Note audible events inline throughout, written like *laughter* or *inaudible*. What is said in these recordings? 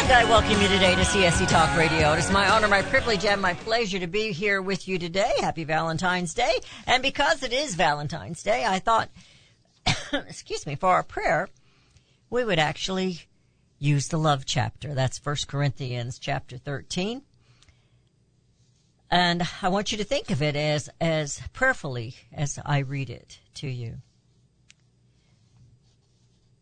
And I welcome you today to CSC Talk Radio. It is my honor, my privilege, and my pleasure to be here with you today. Happy Valentine's Day. And because it is Valentine's Day, I thought, *coughs* excuse me, for our prayer, we would actually use the love chapter. That's 1 Corinthians chapter 13. And I want you to think of it as, as prayerfully as I read it to you.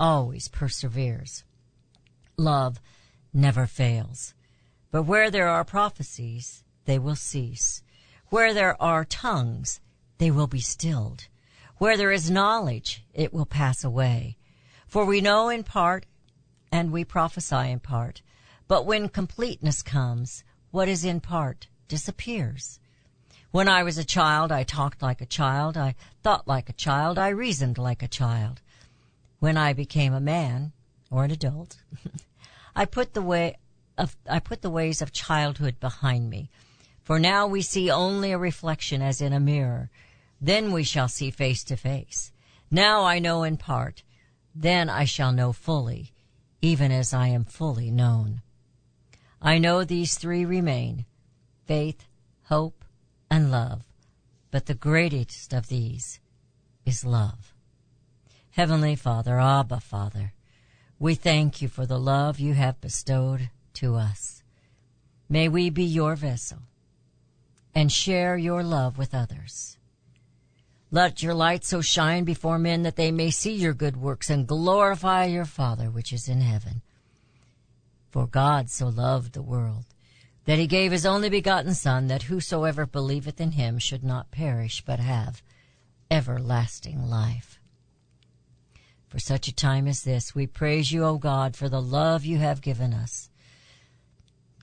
always perseveres. Love never fails. But where there are prophecies, they will cease. Where there are tongues, they will be stilled. Where there is knowledge, it will pass away. For we know in part, and we prophesy in part. But when completeness comes, what is in part disappears. When I was a child, I talked like a child, I thought like a child, I reasoned like a child when I became a man or an adult, *laughs* I put the way of, I put the ways of childhood behind me. For now we see only a reflection as in a mirror. Then we shall see face to face. Now I know in part. Then I shall know fully, even as I am fully known. I know these three remain, faith, hope, and love. But the greatest of these is love. Heavenly Father, Abba Father, we thank you for the love you have bestowed to us. May we be your vessel and share your love with others. Let your light so shine before men that they may see your good works and glorify your Father which is in heaven. For God so loved the world that he gave his only begotten Son that whosoever believeth in him should not perish but have everlasting life. For such a time as this, we praise you, O God, for the love you have given us.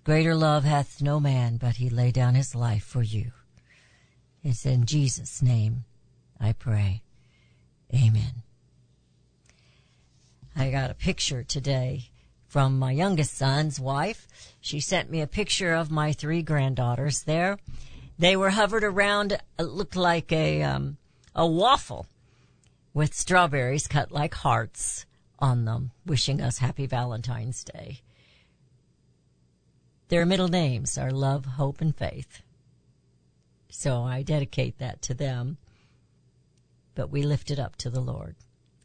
Greater love hath no man, but he lay down his life for you. It's in Jesus' name I pray. Amen. I got a picture today from my youngest son's wife. She sent me a picture of my three granddaughters there. They were hovered around, it looked like a, um, a waffle with strawberries cut like hearts on them, wishing us happy Valentine's Day. Their middle names are Love, Hope, and Faith. So I dedicate that to them. But we lift it up to the Lord.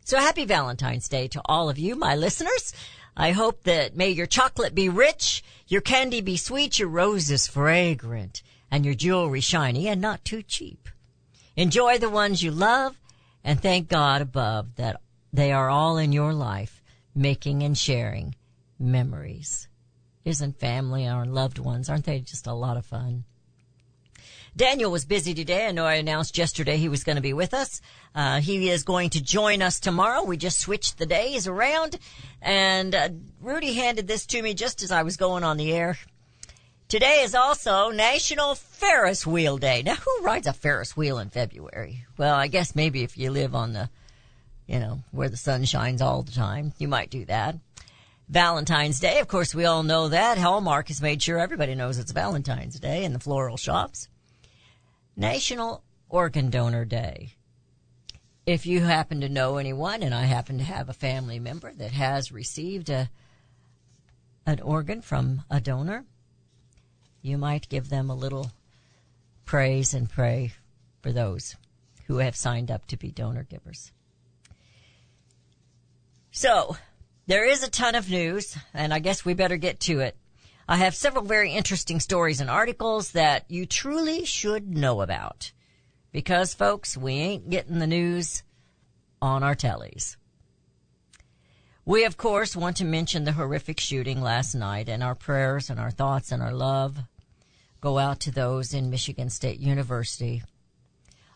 So happy Valentine's Day to all of you, my listeners. I hope that may your chocolate be rich, your candy be sweet, your roses fragrant, and your jewelry shiny and not too cheap. Enjoy the ones you love and thank God above that they are all in your life, making and sharing memories. Isn't family our loved ones, aren't they just a lot of fun? Daniel was busy today. I know I announced yesterday he was going to be with us. Uh, he is going to join us tomorrow. We just switched the days around. And uh, Rudy handed this to me just as I was going on the air. Today is also National Ferris Wheel Day. Now, who rides a Ferris wheel in February? Well, I guess maybe if you live on the you know, where the sun shines all the time. You might do that. Valentine's Day, of course, we all know that. Hallmark has made sure everybody knows it's Valentine's Day in the floral shops. National Organ Donor Day. If you happen to know anyone, and I happen to have a family member that has received a an organ from a donor, you might give them a little praise and pray for those who have signed up to be donor givers. So, there is a ton of news, and I guess we better get to it. I have several very interesting stories and articles that you truly should know about. Because, folks, we ain't getting the news on our tellies. We, of course, want to mention the horrific shooting last night, and our prayers and our thoughts and our love go out to those in Michigan State University.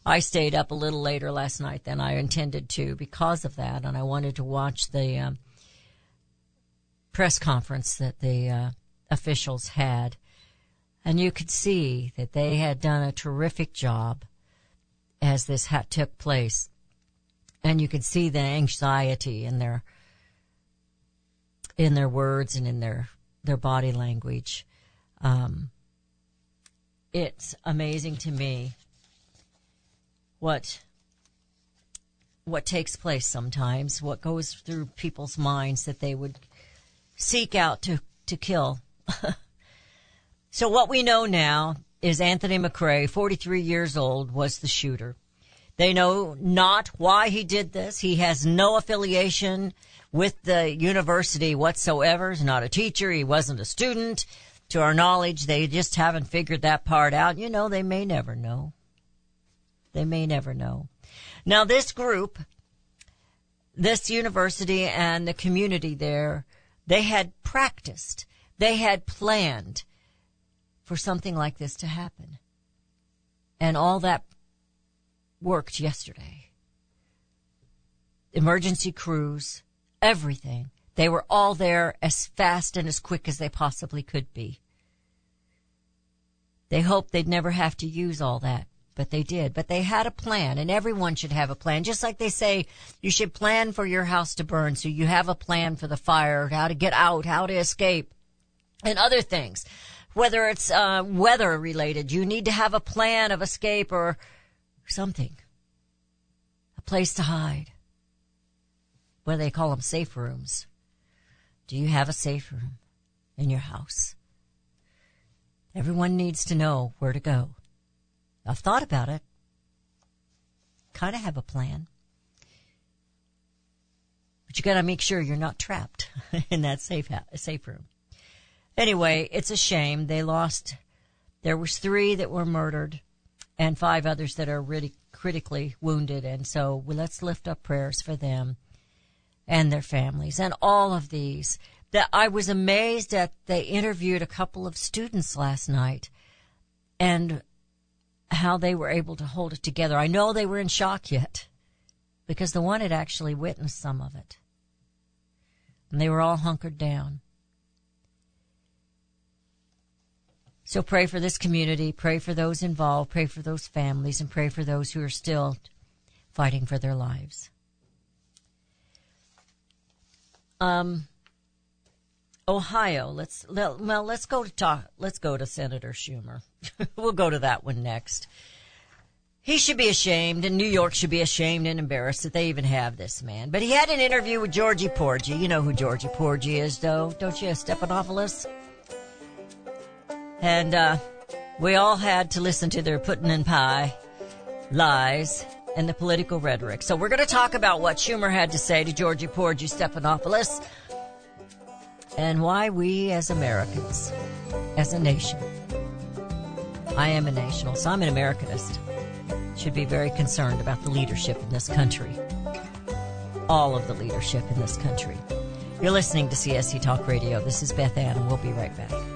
I stayed up a little later last night than I intended to because of that, and I wanted to watch the um, press conference that the uh, officials had. And you could see that they had done a terrific job as this ha- took place. And you could see the anxiety in their in their words and in their their body language. Um, it's amazing to me what what takes place sometimes, what goes through people's minds that they would seek out to to kill. *laughs* so what we know now is Anthony McRae, 43 years old, was the shooter. They know not why he did this. He has no affiliation with the university whatsoever. He's not a teacher. He wasn't a student. To our knowledge, they just haven't figured that part out. You know, they may never know. They may never know. Now, this group, this university and the community there, they had practiced. They had planned for something like this to happen. And all that worked yesterday. Emergency crews, everything. They were all there as fast and as quick as they possibly could be. They hoped they'd never have to use all that, but they did. But they had a plan, and everyone should have a plan. Just like they say, you should plan for your house to burn, so you have a plan for the fire, how to get out, how to escape, and other things. Whether it's uh, weather related, you need to have a plan of escape or something, a place to hide what do they call them? Safe rooms. Do you have a safe room in your house? Everyone needs to know where to go. I've thought about it. Kind of have a plan. But you gotta make sure you're not trapped *laughs* in that safe house, safe room. Anyway, it's a shame. They lost, there was three that were murdered and five others that are really critically wounded. And so let's lift up prayers for them and their families and all of these. That I was amazed at they interviewed a couple of students last night and how they were able to hold it together. I know they were in shock yet because the one had actually witnessed some of it. And they were all hunkered down. So pray for this community, pray for those involved, pray for those families, and pray for those who are still fighting for their lives. Um, Ohio. Let's well, let's go to talk. Let's go to Senator Schumer. *laughs* we'll go to that one next. He should be ashamed, and New York should be ashamed and embarrassed that they even have this man. But he had an interview with Georgie Porgy. You know who Georgie Porgy is, though, don't you, Stephanopoulos? And uh, we all had to listen to their pudding and pie lies and the political rhetoric. So we're going to talk about what Schumer had to say to Georgie Porgy Stephanopoulos and why we as Americans, as a nation, I am a national, so I'm an Americanist, should be very concerned about the leadership in this country. All of the leadership in this country. You're listening to CSC Talk Radio. This is Beth Ann, and we'll be right back.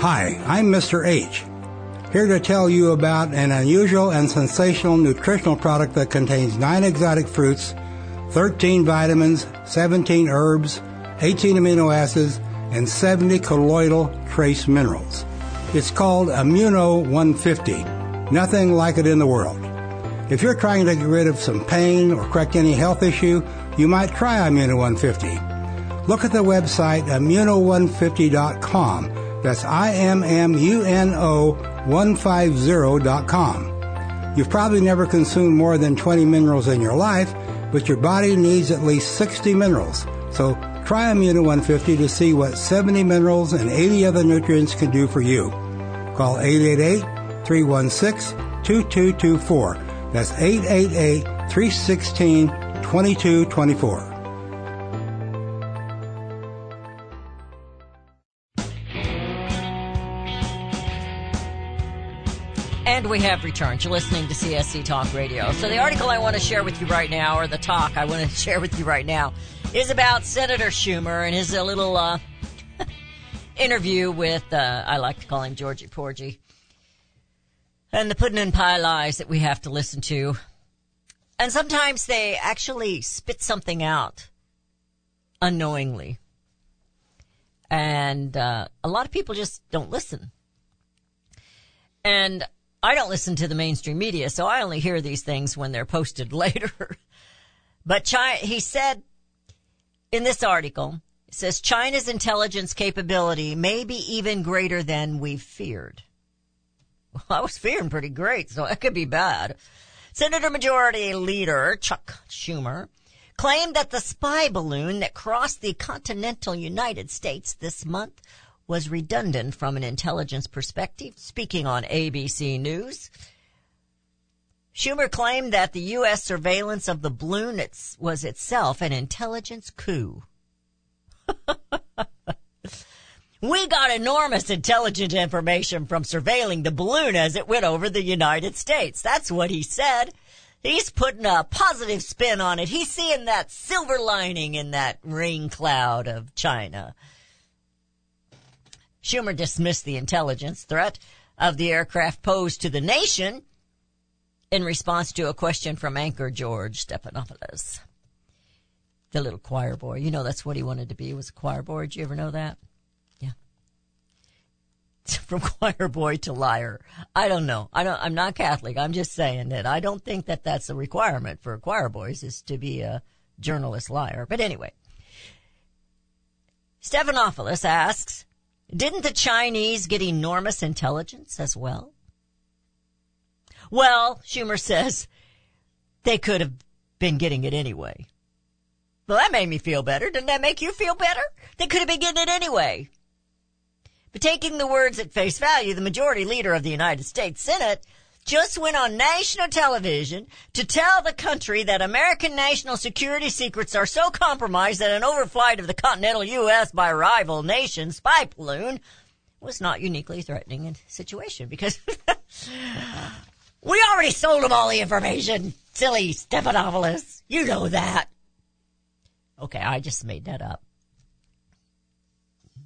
Hi, I'm Mr. H. Here to tell you about an unusual and sensational nutritional product that contains 9 exotic fruits, 13 vitamins, 17 herbs, 18 amino acids, and 70 colloidal trace minerals. It's called Immuno 150. Nothing like it in the world. If you're trying to get rid of some pain or correct any health issue, you might try Immuno 150. Look at the website immuno150.com that's IMMUNO150.com. You've probably never consumed more than 20 minerals in your life, but your body needs at least 60 minerals. So try Immuno 150 to see what 70 minerals and 80 other nutrients can do for you. Call 888-316-2224. That's 888-316-2224. And we have returned. You're listening to CSC Talk Radio. So the article I want to share with you right now, or the talk I want to *laughs* share with you right now, is about Senator Schumer and his uh, little uh, *laughs* interview with, uh, I like to call him Georgie Porgy, and the pudding and pie lies that we have to listen to. And sometimes they actually spit something out unknowingly. And uh, a lot of people just don't listen. And I don't listen to the mainstream media, so I only hear these things when they're posted *laughs* later. but China, he said in this article, it says China's intelligence capability may be even greater than we've feared. Well, *laughs* I was fearing pretty great, so it could be bad. Senator Majority Leader Chuck Schumer claimed that the spy balloon that crossed the continental United States this month was redundant from an intelligence perspective. Speaking on ABC News, Schumer claimed that the U.S. surveillance of the balloon was itself an intelligence coup. *laughs* we got enormous intelligence information from surveilling the balloon as it went over the United States. That's what he said. He's putting a positive spin on it. He's seeing that silver lining in that rain cloud of China. Schumer dismissed the intelligence threat of the aircraft posed to the nation in response to a question from anchor George Stephanopoulos. The little choir boy. You know that's what he wanted to be, was a choir boy. Did you ever know that? Yeah. *laughs* From choir boy to liar. I don't know. I don't, I'm not Catholic. I'm just saying that I don't think that that's a requirement for choir boys is to be a journalist liar. But anyway. Stephanopoulos asks, Didn't the Chinese get enormous intelligence as well? Well, Schumer says they could have been getting it anyway. Well, that made me feel better. Didn't that make you feel better? They could have been getting it anyway. But taking the words at face value, the majority leader of the United States Senate just went on national television to tell the country that American national security secrets are so compromised that an overflight of the continental U.S. by rival nation spy balloon was not uniquely threatening situation because *laughs* we already sold them all the information. Silly Stephanopoulos. You know that. Okay, I just made that up.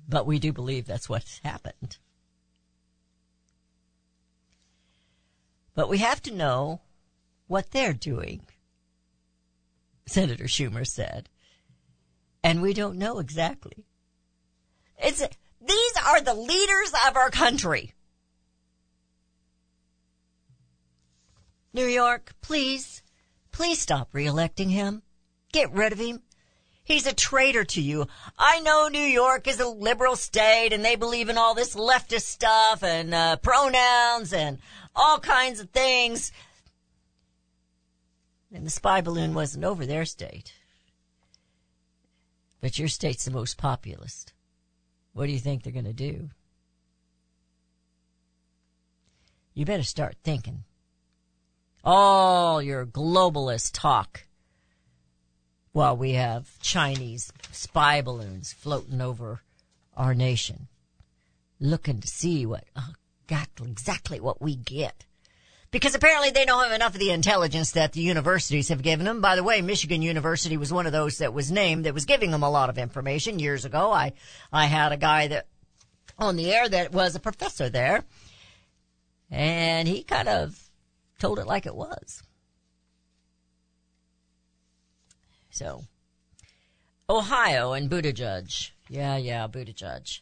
But we do believe that's what's happened. But we have to know what they're doing, Senator Schumer said. And we don't know exactly. It's, these are the leaders of our country. New York, please, please stop reelecting him. Get rid of him. He's a traitor to you. I know New York is a liberal state and they believe in all this leftist stuff and uh, pronouns and all kinds of things. And the spy balloon wasn't over their state. But your state's the most populist. What do you think they're going to do? You better start thinking. All your globalist talk while we have Chinese spy balloons floating over our nation, looking to see what uh, uh, exactly what we get. Because apparently they don't have enough of the intelligence that the universities have given them. By the way, Michigan University was one of those that was named that was giving them a lot of information years ago. I, I had a guy that on the air that was a professor there and he kind of told it like it was. So, Ohio and Buttigieg. Yeah, yeah, Buttigieg.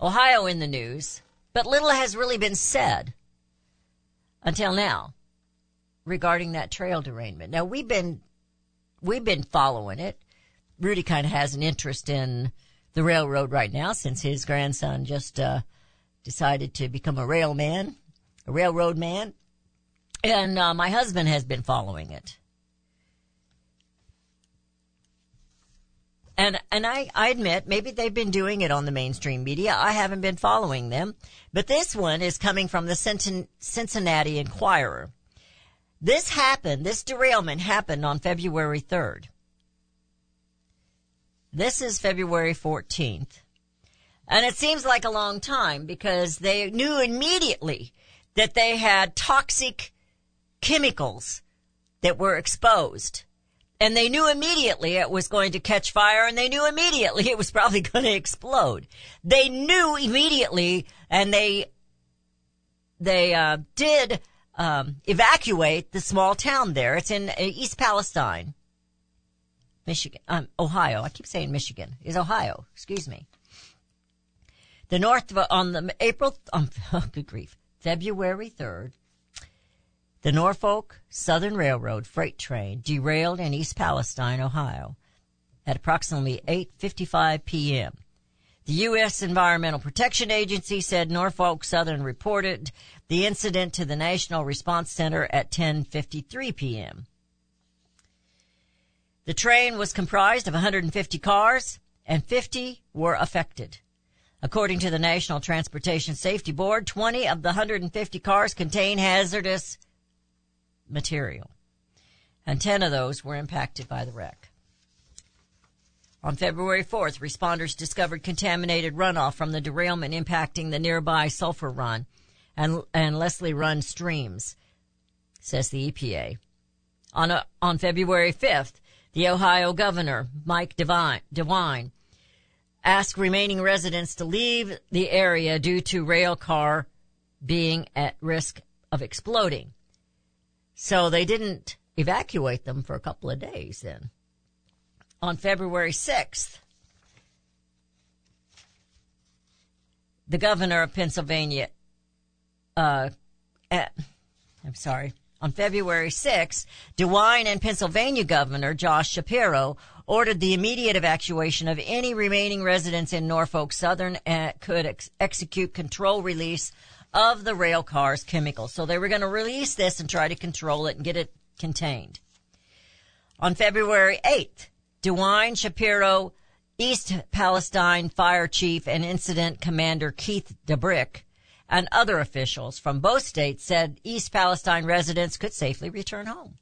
Ohio in the news. But little has really been said until now regarding that trail derailment. Now we've been we've been following it. Rudy kind of has an interest in the railroad right now since his grandson just uh, decided to become a rail man, a railroad man, and uh, my husband has been following it. And and I, I admit maybe they've been doing it on the mainstream media. I haven't been following them, but this one is coming from the Cincinnati Enquirer. This happened. This derailment happened on February third. This is February fourteenth, and it seems like a long time because they knew immediately that they had toxic chemicals that were exposed and they knew immediately it was going to catch fire and they knew immediately *laughs* it was probably going to explode. They knew immediately and they, they, uh, did, um, evacuate the small town there. It's in uh, East Palestine, Michigan, um, Ohio. I keep saying Michigan. Is Ohio. Excuse me. The north on the April, um, *laughs* oh, good grief, February 3rd, the Norfolk Southern Railroad freight train derailed in East Palestine, Ohio at approximately 8:55 p.m. The U.S. Environmental Protection Agency said Norfolk Southern reported the incident to the National Response Center at 10:53 p.m. The train was comprised of 150 cars and 50 were affected. According to the National Transportation Safety Board, 20 of the 150 cars contain hazardous material. And 10 of those were impacted by the wreck. On February 4th, responders discovered contaminated runoff from the derailment impacting the nearby Sulphur Run and, and Leslie Run streams, says the EPA. On, a, on February 5th, the Ohio governor, Mike DeWine, DeWine, asked remaining residents to leave the area due to rail car being at risk of exploding. So they didn't evacuate them for a couple of days then. On February 6th, the governor of Pennsylvania, uh, at, I'm sorry, on February 6th, DeWine and Pennsylvania Governor Josh Shapiro ordered the immediate evacuation of any remaining residents in Norfolk Southern and could ex- execute control release of the rail car's chemicals. So they were going to release this and try to control it and get it contained. On February 8th, DeWine Shapiro, East Palestine Fire Chief and Incident Commander Keith Drabick, and other officials from both states said East Palestine residents could safely return home.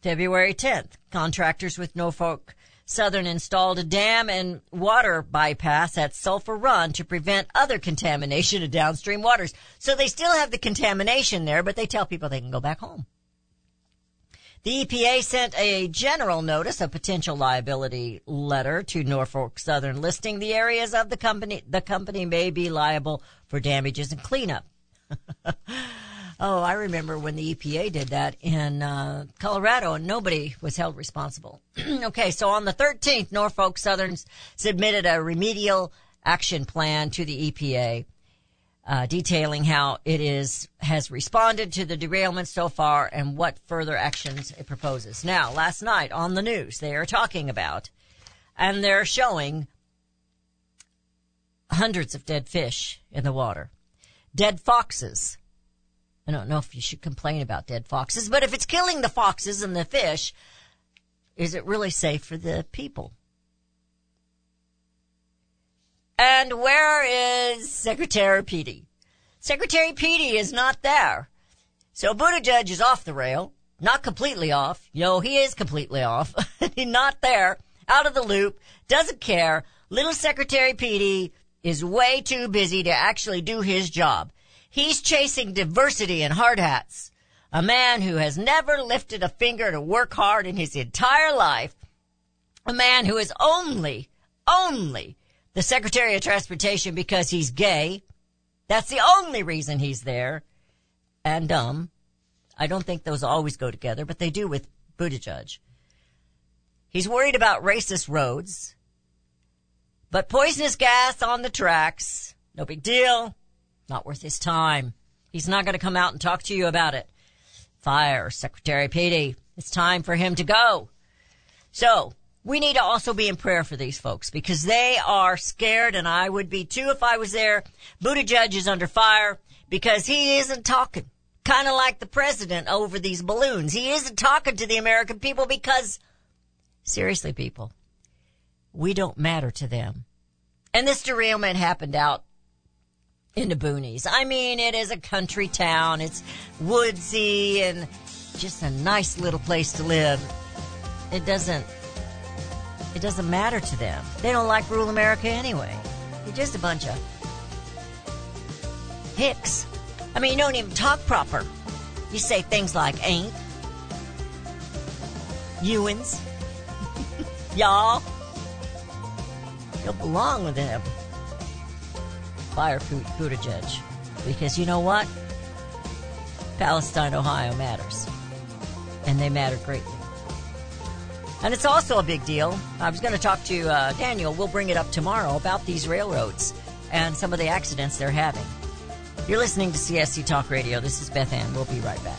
February 10th, contractors with Norfolk Southern installed a dam and water bypass at Sulphur Run to prevent other contamination of downstream waters. So they still have the contamination there, but they tell people they can go back home. The EPA sent a general notice of potential liability letter to Norfolk Southern listing the areas of the company the company may be liable for damages and cleanup. *laughs* Oh, I remember when the EPA did that in uh, Colorado and nobody was held responsible. *clears throat* okay, so on the 13th, Norfolk Southern submitted a remedial action plan to the EPA. Uh, detailing how it is has responded to the derailment so far and what further actions it proposes. Now, last night on the news, they are talking about, and they're showing hundreds of dead fish in the water, dead foxes, I don't know if you should complain about dead foxes, but if it's killing the foxes and the fish, is it really safe for the people? And where is Secretary Petey? Secretary Petey is not there. So Buttigieg is off the rail, not completely off. Know, he is completely off. *laughs* He's not there, out of the loop, doesn't care. Little Secretary Petey is way too busy to actually do his job. He's chasing diversity in hard hats. A man who has never lifted a finger to work hard in his entire life. A man who is only, only the Secretary of Transportation because he's gay. That's the only reason he's there. And dumb. I don't think those always go together, but they do with Buttigieg. He's worried about racist roads. But poisonous gas on the tracks, no big deal. Not worth his time. He's not going to come out and talk to you about it. Fire Secretary Petey. It's time for him to go. So, we need to also be in prayer for these folks because they are scared and I would be too if I was there. Buttigieg is under fire because he isn't talking. Kind of like the president over these balloons. He isn't talking to the American people because, seriously people, we don't matter to them. And this derailment happened out in the boonies. I mean, it is a country town. It's woodsy and just a nice little place to live. It doesn't, it doesn't matter to them. They don't like rural America anyway. You're just a bunch of hicks. I mean, you don't even talk proper. You say things like ain't, Ewins, *laughs* y'all. You'll belong with them fire Buttigieg. Because you know what? Palestine, Ohio matters. And they matter greatly. And it's also a big deal. I was going to talk to uh, Daniel. We'll bring it up tomorrow about these railroads and some of the accidents they're having. You're listening to CSC Talk Radio. This is Beth Ann. We'll be right back.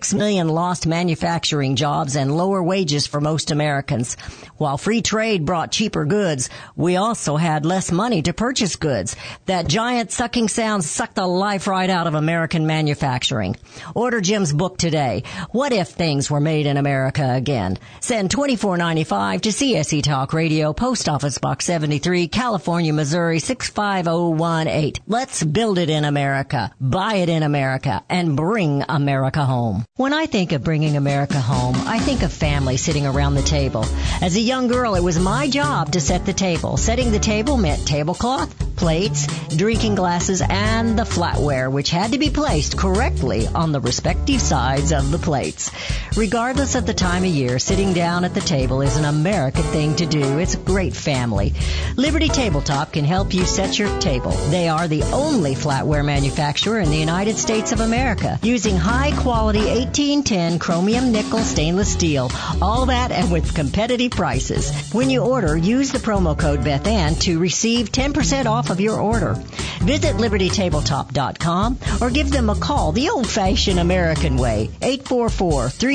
6 million lost manufacturing jobs and lower wages for most Americans. While free trade brought cheaper goods, we also had less money to purchase goods. That giant sucking sound sucked the life right out of American manufacturing. Order Jim's book today. What if things were made in America again? Send 2495 to CSC Talk Radio, Post Office Box 73, California, Missouri 65018. Let's build it in America, buy it in America, and bring America home. When I think of bringing America home, I think of family sitting around the table. As a young girl, it was my job to set the table. Setting the table meant tablecloth, plates, drinking glasses, and the flatware, which had to be placed correctly on the respective sides of the plates. Regardless of the time of year, sitting down at the table is an American thing to do. It's a great family. Liberty Tabletop can help you set your table. They are the only flatware manufacturer in the United States of America, using high quality 1810 chromium nickel stainless steel. All that and with competitive prices. When you order, use the promo code Bethann to receive 10% off of your order. Visit libertytabletop.com or give them a call the old-fashioned American way.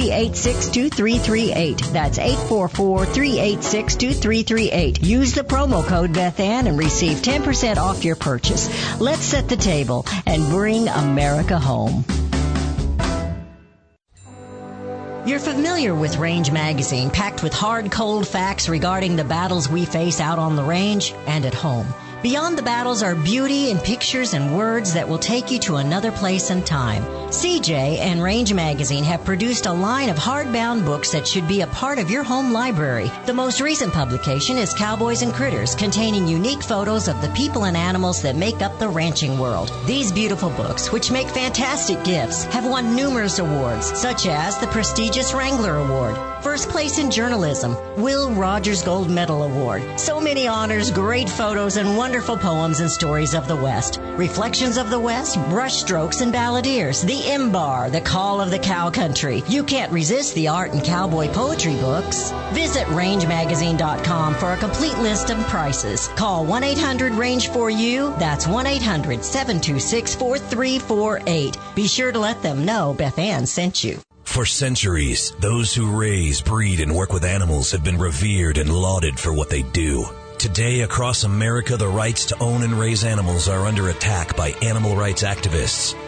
844-386-2338. That's 844-386-2338. Use the promo code Bethann and receive 10% off your purchase. Let's set the table and bring America home. You're familiar with Range Magazine, packed with hard, cold facts regarding the battles we face out on the range and at home. Beyond the battles are beauty and pictures and words that will take you to another place and time. CJ and Range Magazine have produced a line of hardbound books that should be a part of your home library. The most recent publication is Cowboys and Critters, containing unique photos of the people and animals that make up the ranching world. These beautiful books, which make fantastic gifts, have won numerous awards, such as the prestigious Wrangler Award, First Place in Journalism, Will Rogers Gold Medal Award. So many honors, great photos, and wonderful poems and stories of the West. Reflections of the West, brushstrokes and balladeers, the Imbar, the Call of the Cow Country. You can't resist the art and cowboy poetry books. Visit rangemagazine.com for a complete list of prices. Call 1 800 RANGE for you. That's 1-800-726-4348. Be sure to let them know Beth Ann sent you. For centuries, those who raise, breed, and work with animals have been revered and lauded for what they do. Today, across America, the rights to own and raise animals are under attack by animal rights activists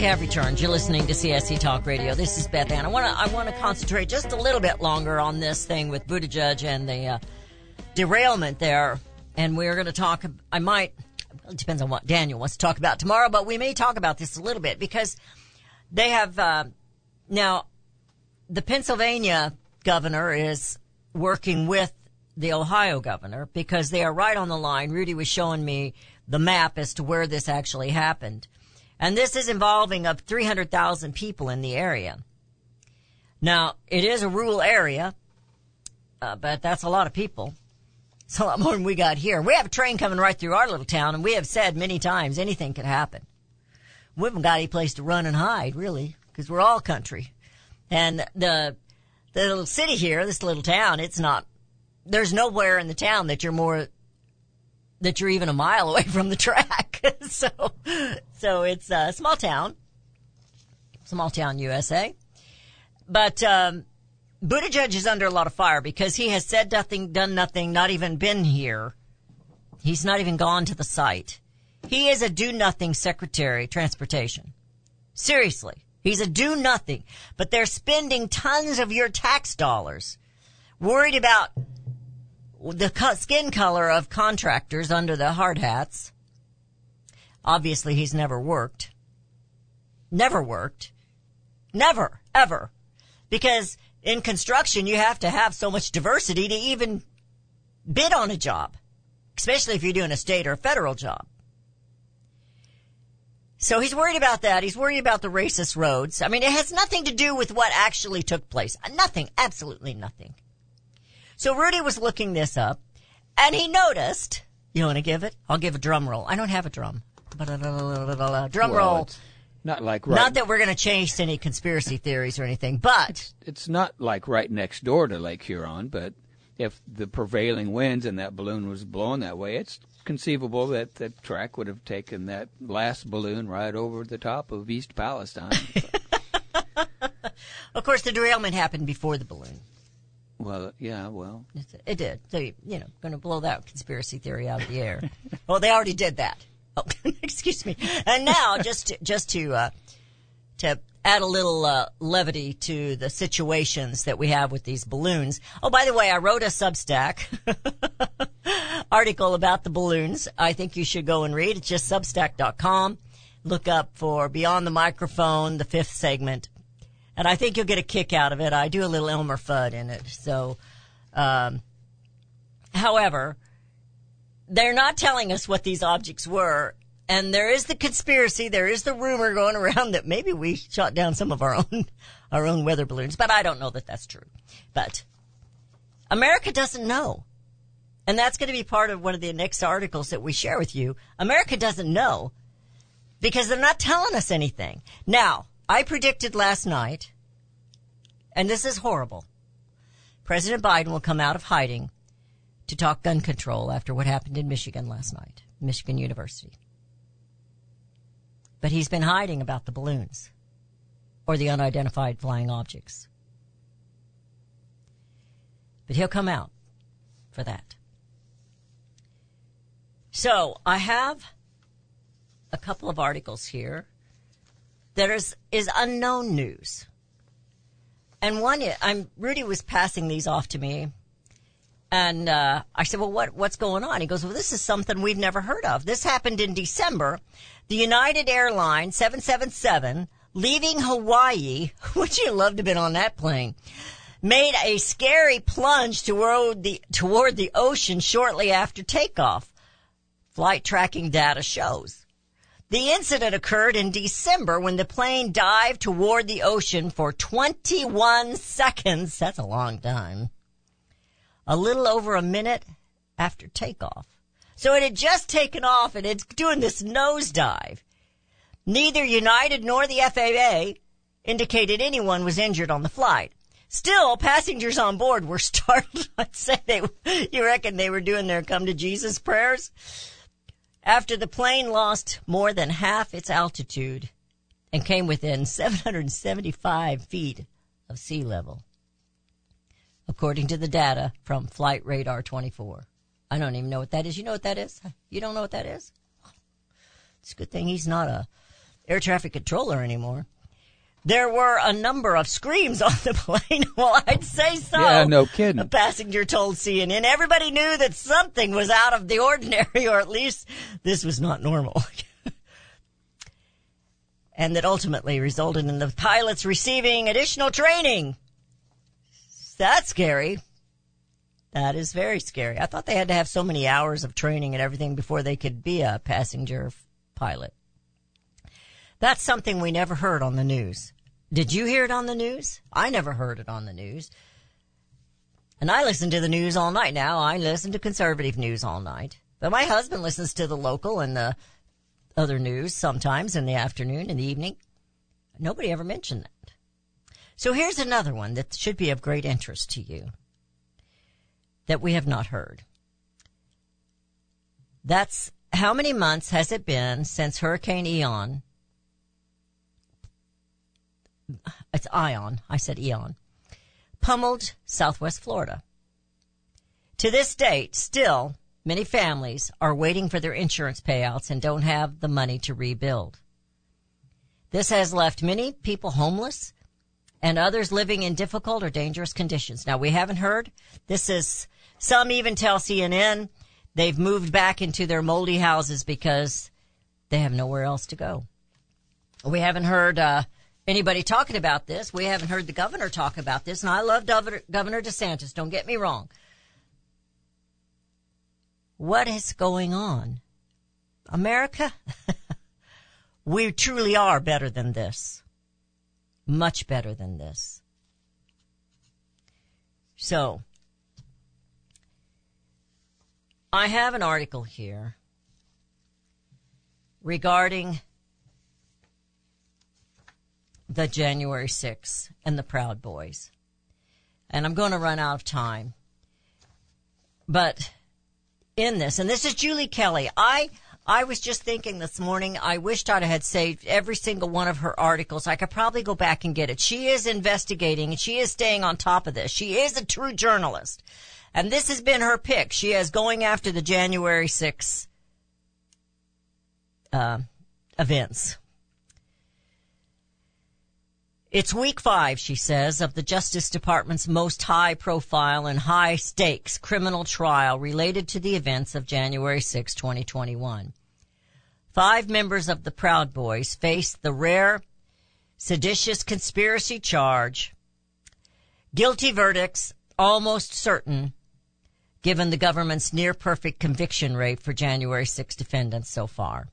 we have returned. You're listening to CSC Talk Radio. This is Beth Ann. I want to I want to concentrate just a little bit longer on this thing with Buttigieg and the uh, derailment there. And we're going to talk. I might. It depends on what Daniel wants to talk about tomorrow, but we may talk about this a little bit because they have uh, now the Pennsylvania governor is working with the Ohio governor because they are right on the line. Rudy was showing me the map as to where this actually happened. And this is involving up 300,000 people in the area. Now, it is a rural area, uh, but that's a lot of people. It's a lot more than we got here. We have a train coming right through our little town, and we have said many times anything could happen. We haven't got any place to run and hide, really, because we're all country. And the the little city here, this little town, it's not. There's nowhere in the town that you're more that you're even a mile away from the track. *laughs* so, so it's a small town, small town USA. But um, Buttigieg is under a lot of fire because he has said nothing, done nothing, not even been here. He's not even gone to the site. He is a do nothing secretary, transportation. Seriously. He's a do nothing, but they're spending tons of your tax dollars worried about the skin color of contractors under the hard hats. Obviously, he's never worked. Never worked. Never, ever. Because in construction, you have to have so much diversity to even bid on a job, especially if you're doing a state or a federal job. So he's worried about that. He's worried about the racist roads. I mean, it has nothing to do with what actually took place. Nothing. Absolutely nothing. So Rudy was looking this up and he noticed, you want to give it? I'll give a drum roll. I don't have a drum. Drum roll. it's not like right. Not that we're going to chase any conspiracy theories or anything, but it's not like right next door to Lake Huron, but if the prevailing winds and that balloon was blowing that way, it's conceivable that the track would have taken that last balloon right over the top of East Palestine. *laughs* of course the derailment happened before the balloon. Well, yeah, well, It did. So, you know, going to blow that conspiracy theory out of the air. *laughs* well, they already did that. Oh, *laughs* excuse me. And now, just to, just to uh, to add a little uh, levity to the situations that we have with these balloons. Oh, by the way, I wrote a Substack *laughs* article about the balloons. I think you should go and read. It's just Substack.com. Look up for Beyond the Microphone, the fifth segment, and I think you'll get a kick out of it. I do a little Elmer Fudd in it, so. Um, however, they're not telling us what these objects were. And there is the conspiracy, there is the rumor going around that maybe we shot down some of our own, *laughs* our own weather balloons, but I don't know that that's true. But America doesn't know. And that's going to be part of one of the next articles that we share with you. America doesn't know because they're not telling us anything. Now, I predicted last night, and this is horrible. President Biden will come out of hiding to talk gun control after what happened in Michigan last night, Michigan University. But he's been hiding about the balloons or the unidentified flying objects. But he'll come out for that. So I have a couple of articles here that is, is unknown news. And one, I'm, Rudy was passing these off to me and uh, I said, "Well, what what's going on?" He goes, "Well, this is something we've never heard of. This happened in December. The United Airlines 777 leaving Hawaii, *laughs* would you love to have been on that plane, made a scary plunge toward the toward the ocean shortly after takeoff. Flight tracking data shows." The incident occurred in December when the plane dived toward the ocean for 21 seconds. That's a long time a little over a minute after takeoff. So it had just taken off and it's doing this nosedive. Neither United nor the FAA indicated anyone was injured on the flight. Still, passengers on board were *laughs* startled. I'd say they, you reckon they were doing their come to Jesus prayers? After the plane lost more than half its altitude and came within 775 feet of sea level according to the data from Flight Radar 24. I don't even know what that is. You know what that is? You don't know what that is? It's a good thing he's not a air traffic controller anymore. There were a number of screams *laughs* on the plane. *laughs* well, I'd say so. Yeah, no kidding. A passenger told CNN. Everybody knew that something was out of the ordinary, *laughs* or at least this was not normal. and that ultimately resulted in the pilots receiving additional training. That's scary. That is very scary. I thought they had to have so many hours of training and everything before they could be a passenger pilot. That's something we never heard on the news. Did you hear it on the news? I never heard it on the news. And I listen to the news all night now. I listen to conservative news all night. But my husband listens to the local and the other news sometimes in the afternoon and the evening. Nobody ever mentioned that. So here's another one that should be of great interest to you that we have not heard. That's how many months has it been since Hurricane Ian? It's Ion. I said Eon. Pummeled Southwest Florida. To this date, still, many families are waiting for their insurance payouts and don't have the money to rebuild. This has left many people homeless and others living in difficult or dangerous conditions. Now we haven't heard. This is Some even tell CNN they've moved back into their moldy houses because they have nowhere else to go. We haven't heard uh, anybody talking about this. We haven't heard the governor talk about this, and I love Governor, DeSantis. Don't get me wrong. What is going on? America? *laughs* we truly are better than this. Much better than this. So, I have an article here regarding the January 6th and the Proud Boys. And I'm going to run out of time. But in this, and this is Julie Kelly. I, I was just thinking this morning, I wished I had saved every single one of her articles. I could probably go back and get it. She is investigating and she is staying on top of this. She is a true journalist. And this has been her pick. She is going after the January 6th uh, events. It's week five, she says, of the Justice Department's most high profile and high stakes criminal trial related to the events of January 6, 2021. Five members of the Proud Boys faced the rare seditious conspiracy charge. Guilty verdicts almost certain given the government's near perfect conviction rate for January 6 defendants so far.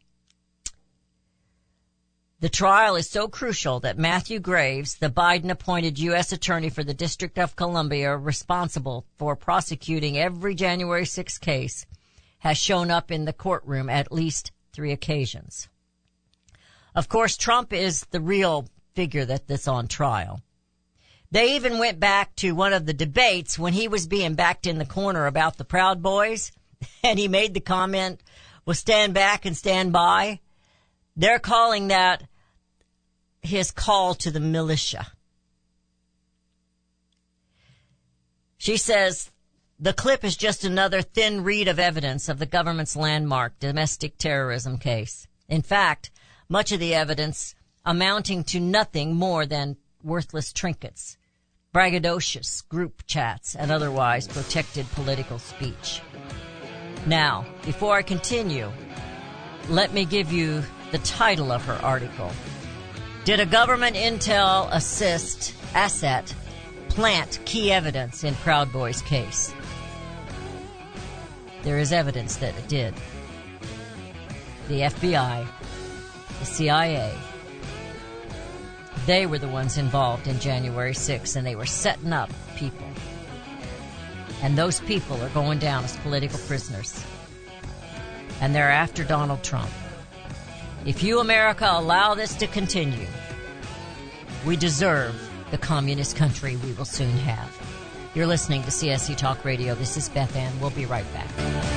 The trial is so crucial that Matthew Graves, the Biden appointed U.S. Attorney for the District of Columbia responsible for prosecuting every January 6 case, has shown up in the courtroom at least three occasions. Of course, Trump is the real figure that that's on trial. They even went back to one of the debates when he was being backed in the corner about the Proud Boys, *laughs* and he made the comment, well, stand back and stand by. They're calling that his call to the militia. She says the clip is just another thin reed of evidence of the government's landmark domestic terrorism case. In fact, much of the evidence amounting to nothing more than worthless trinkets, braggadocious group chats, and otherwise protected political speech. Now, before I continue, let me give you the title of her article. Did a government intel assist asset plant key evidence in Proud Boy's case? There is evidence that it did. The FBI, the CIA, they were the ones involved in January 6th and they were setting up people. And those people are going down as political prisoners. And they're after Donald Trump. If you, America, allow this to continue, we deserve the communist country we will soon have. You're listening to CSC Talk Radio. This is Beth Ann. We'll be right back.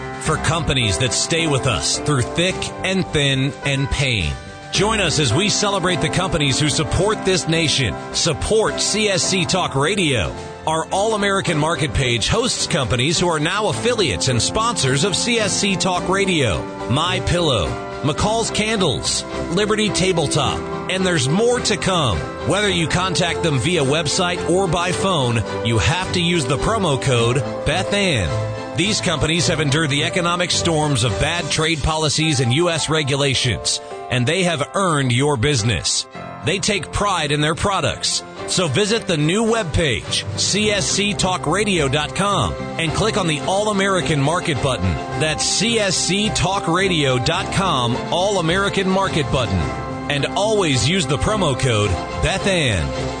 for companies that stay with us through thick and thin and pain. Join us as we celebrate the companies who support this nation. Support CSC Talk Radio. Our All American Market page hosts companies who are now affiliates and sponsors of CSC Talk Radio, My Pillow, McCall's Candles, Liberty Tabletop, and there's more to come. Whether you contact them via website or by phone, you have to use the promo code BethAnn these companies have endured the economic storms of bad trade policies and U.S. regulations, and they have earned your business. They take pride in their products. So visit the new webpage, csctalkradio.com, and click on the All American Market button. That's csctalkradio.com, All American Market button. And always use the promo code BethAnn.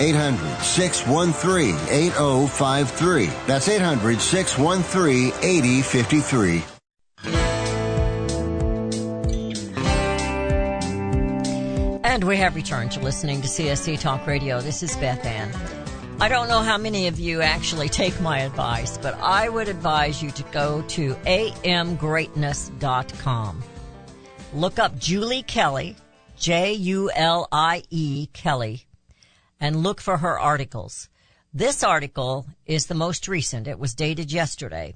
800 613 8053. That's 800 613 8053. And we have returned to listening to CSC Talk Radio. This is Beth Ann. I don't know how many of you actually take my advice, but I would advise you to go to amgreatness.com. Look up Julie Kelly, J U L I E Kelly, and look for her articles. This article is the most recent. It was dated yesterday.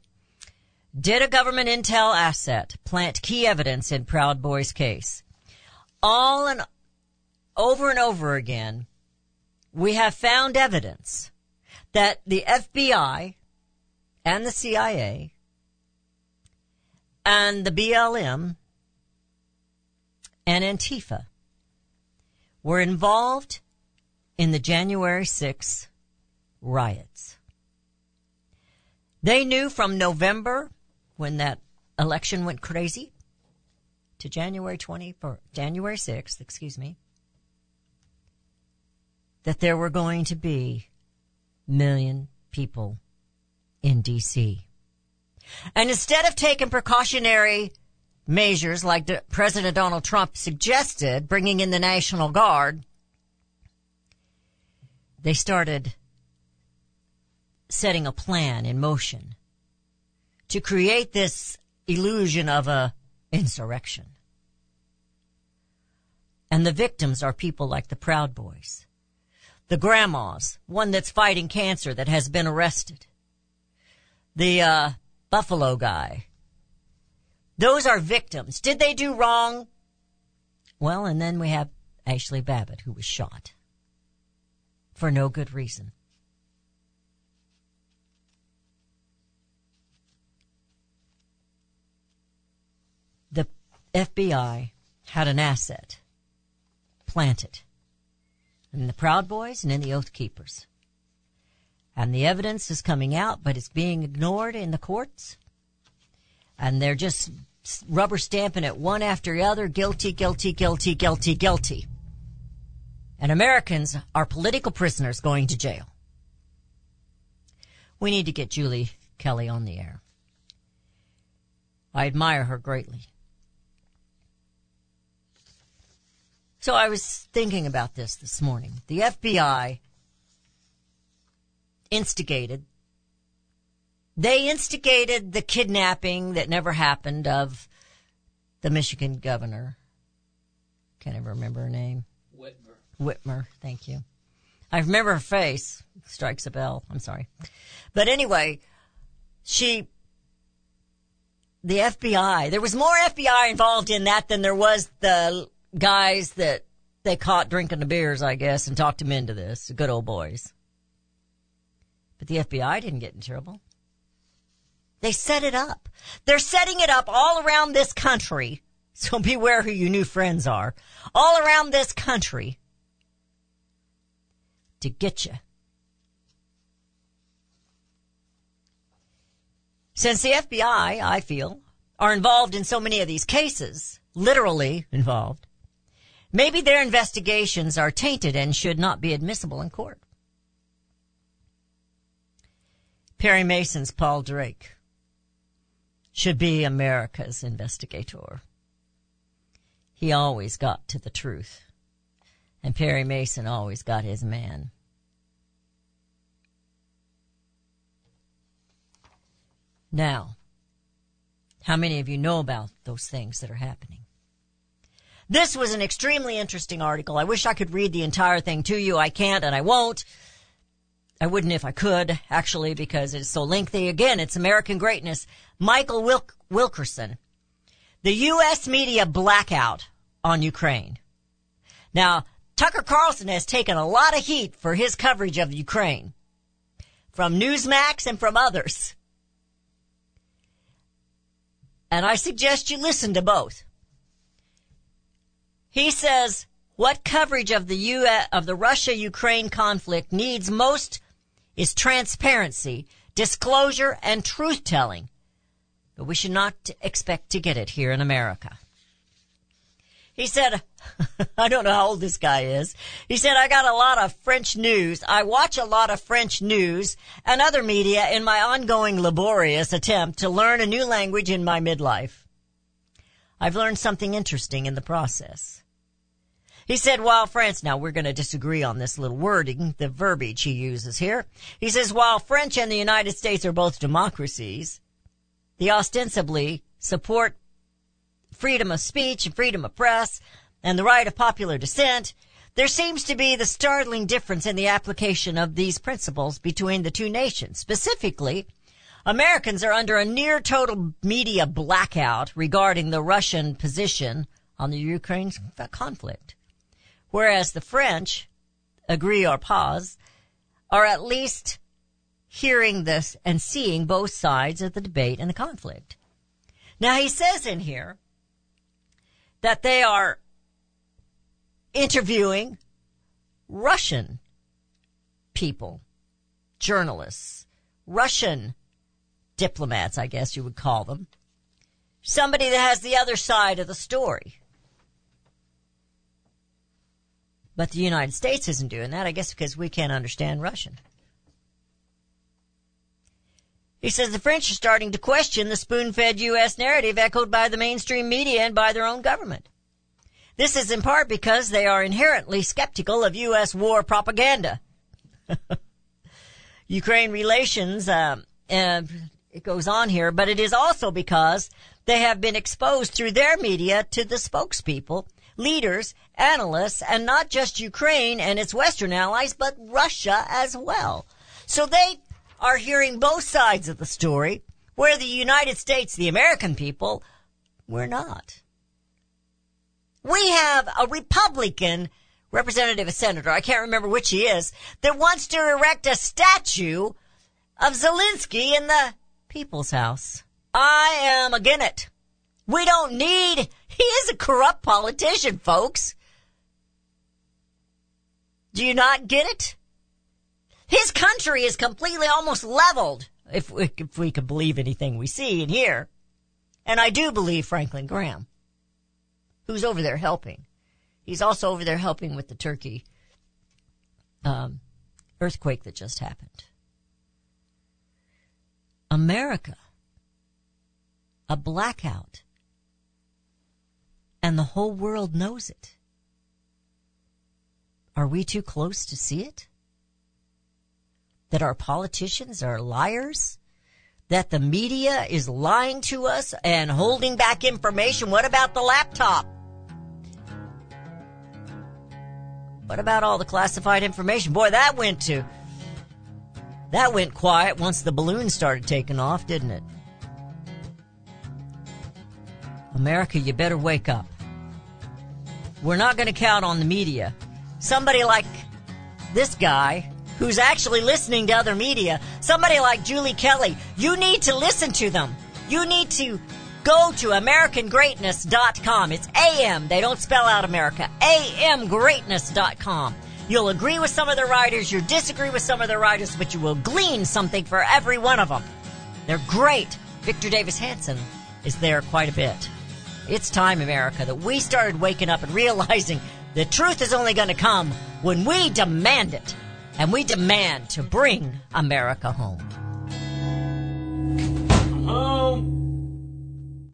Did a government intel asset plant key evidence in Proud Boy's case? All and over and over again, we have found evidence that the FBI and the CIA and the BLM and Antifa were involved in the January 6th riots. They knew from November when that election went crazy to January 24, January 6th, excuse me, that there were going to be million people in DC. And instead of taking precautionary measures like President Donald Trump suggested, bringing in the National Guard, they started setting a plan in motion to create this illusion of a insurrection. And the victims are people like the Proud Boys, the grandmas, one that's fighting cancer that has been arrested, the uh, Buffalo guy. Those are victims. Did they do wrong? Well, and then we have Ashley Babbitt, who was shot for no good reason. The FBI had an asset planted in the Proud Boys and in the Oath Keepers. And the evidence is coming out, but it's being ignored in the courts. And they're just rubber stamping it one after the other guilty, guilty, guilty, guilty, guilty and Americans are political prisoners going to jail. We need to get Julie Kelly on the air. I admire her greatly. So I was thinking about this this morning. The FBI instigated, they instigated the kidnapping that never happened of the Michigan governor. Can't even remember her name. Whitmer. Thank you. I remember her face. Strikes a bell. I'm sorry. But anyway, she, the FBI, there was more FBI involved in that than there was the guys that they caught drinking the beers, I guess, and talked them into this. Good old boys. But the FBI didn't get in trouble. They set it up. They're setting it up all around this country. So *laughs* beware who your new friends are. All around this country to get you. Since the FBI, I feel, are involved in so many of these cases, literally involved, maybe their investigations are tainted and should not be admissible in court. Perry Mason's Paul Drake should be America's investigator. He always got to the truth. And Perry Mason always got his man. Now, how many of you know about those things that are happening? This was an extremely interesting article. I wish I could read the entire thing to you. I can't and I won't. I wouldn't if I could, actually, because it's so lengthy. Again, it's American greatness. Michael Wilk- Wilkerson. The U.S. media blackout on Ukraine. Now, Tucker Carlson has taken a lot of heat for his coverage of Ukraine. From Newsmax and from others. And I suggest you listen to both. He says what coverage of the US, of the Russia-Ukraine conflict needs most is transparency, disclosure, and truth-telling. But we should not expect to get it here in America. He said, *laughs* I don't know how old this guy is. He said, I got a lot of French news. I watch a lot of French news and other media in my ongoing laborious attempt to learn a new language in my midlife. I've learned something interesting in the process. He said, while France, now we're going to disagree on this little wording, the verbiage he uses here. He says, while French and the United States are both democracies, they ostensibly support freedom of speech and freedom of press and the right of popular dissent, there seems to be the startling difference in the application of these principles between the two nations. Specifically, Americans are under a near total media blackout regarding the Russian position on the Ukraine conflict. Whereas the French, agree or pause, are at least hearing this and seeing both sides of the debate and the conflict. Now he says in here that they are interviewing Russian people, journalists, Russian diplomats, I guess you would call them. Somebody that has the other side of the story. But the United States isn't doing that, I guess because we can't understand Russian. He says the French are starting to question the spoon-fed U.S. narrative echoed by the mainstream media and by their own government. This is in part because they are inherently skeptical of U.S. war propaganda. *laughs* Ukraine relations, um, and it goes on here, but it is also because they have been exposed through their media to the spokespeople, leaders, analysts, and not just Ukraine and its Western allies, but Russia as well. So they are hearing both sides of the story, where the United States, the American people, we're not. We have a Republican representative, a senator, I can't remember which he is, that wants to erect a statue of Zelensky in the People's House. I am against it. We don't need, he is a corrupt politician, folks. Do you not get it? His country is completely almost leveled, if we, if we could believe anything we see and hear. And I do believe Franklin Graham, who's over there helping. He's also over there helping with the Turkey um, earthquake that just happened. America, a blackout. And the whole world knows it. Are we too close to see it? That our politicians are liars? That the media is lying to us and holding back information? What about the laptop? What about all the classified information? Boy, that went to, that went quiet once the balloon started taking off, didn't it? America, you better wake up. We're not going to count on the media. Somebody like this guy who's actually listening to other media, somebody like Julie Kelly, you need to listen to them. You need to go to AmericanGreatness.com. It's AM. They don't spell out America. AMGreatness.com. You'll agree with some of the writers, you'll disagree with some of the writers, but you will glean something for every one of them. They're great. Victor Davis Hanson is there quite a bit. It's time, America, that we started waking up and realizing the truth is only going to come when we demand it. And we demand to bring America home. Home.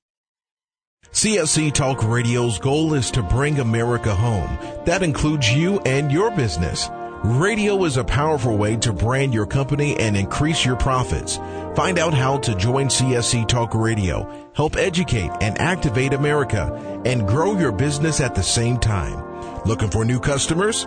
CSC Talk Radio's goal is to bring America home. That includes you and your business. Radio is a powerful way to brand your company and increase your profits. Find out how to join CSC Talk Radio, help educate and activate America, and grow your business at the same time. Looking for new customers?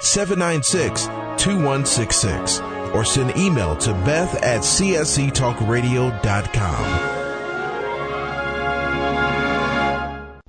796 2166 or send email to beth at csctalkradio.com.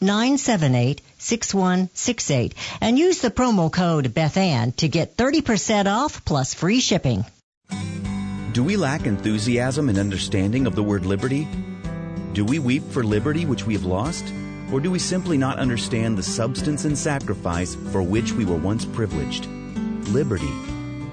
1-800-978-6168 and use the promo code BethAnn to get 30% off plus free shipping. Do we lack enthusiasm and understanding of the word liberty? Do we weep for liberty which we have lost? Or do we simply not understand the substance and sacrifice for which we were once privileged? Liberty.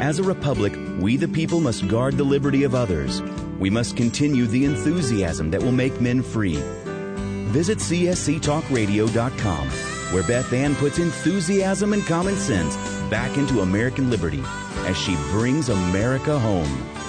As a republic, we the people must guard the liberty of others. We must continue the enthusiasm that will make men free. Visit csctalkradio.com, where Beth Ann puts enthusiasm and common sense back into American liberty as she brings America home.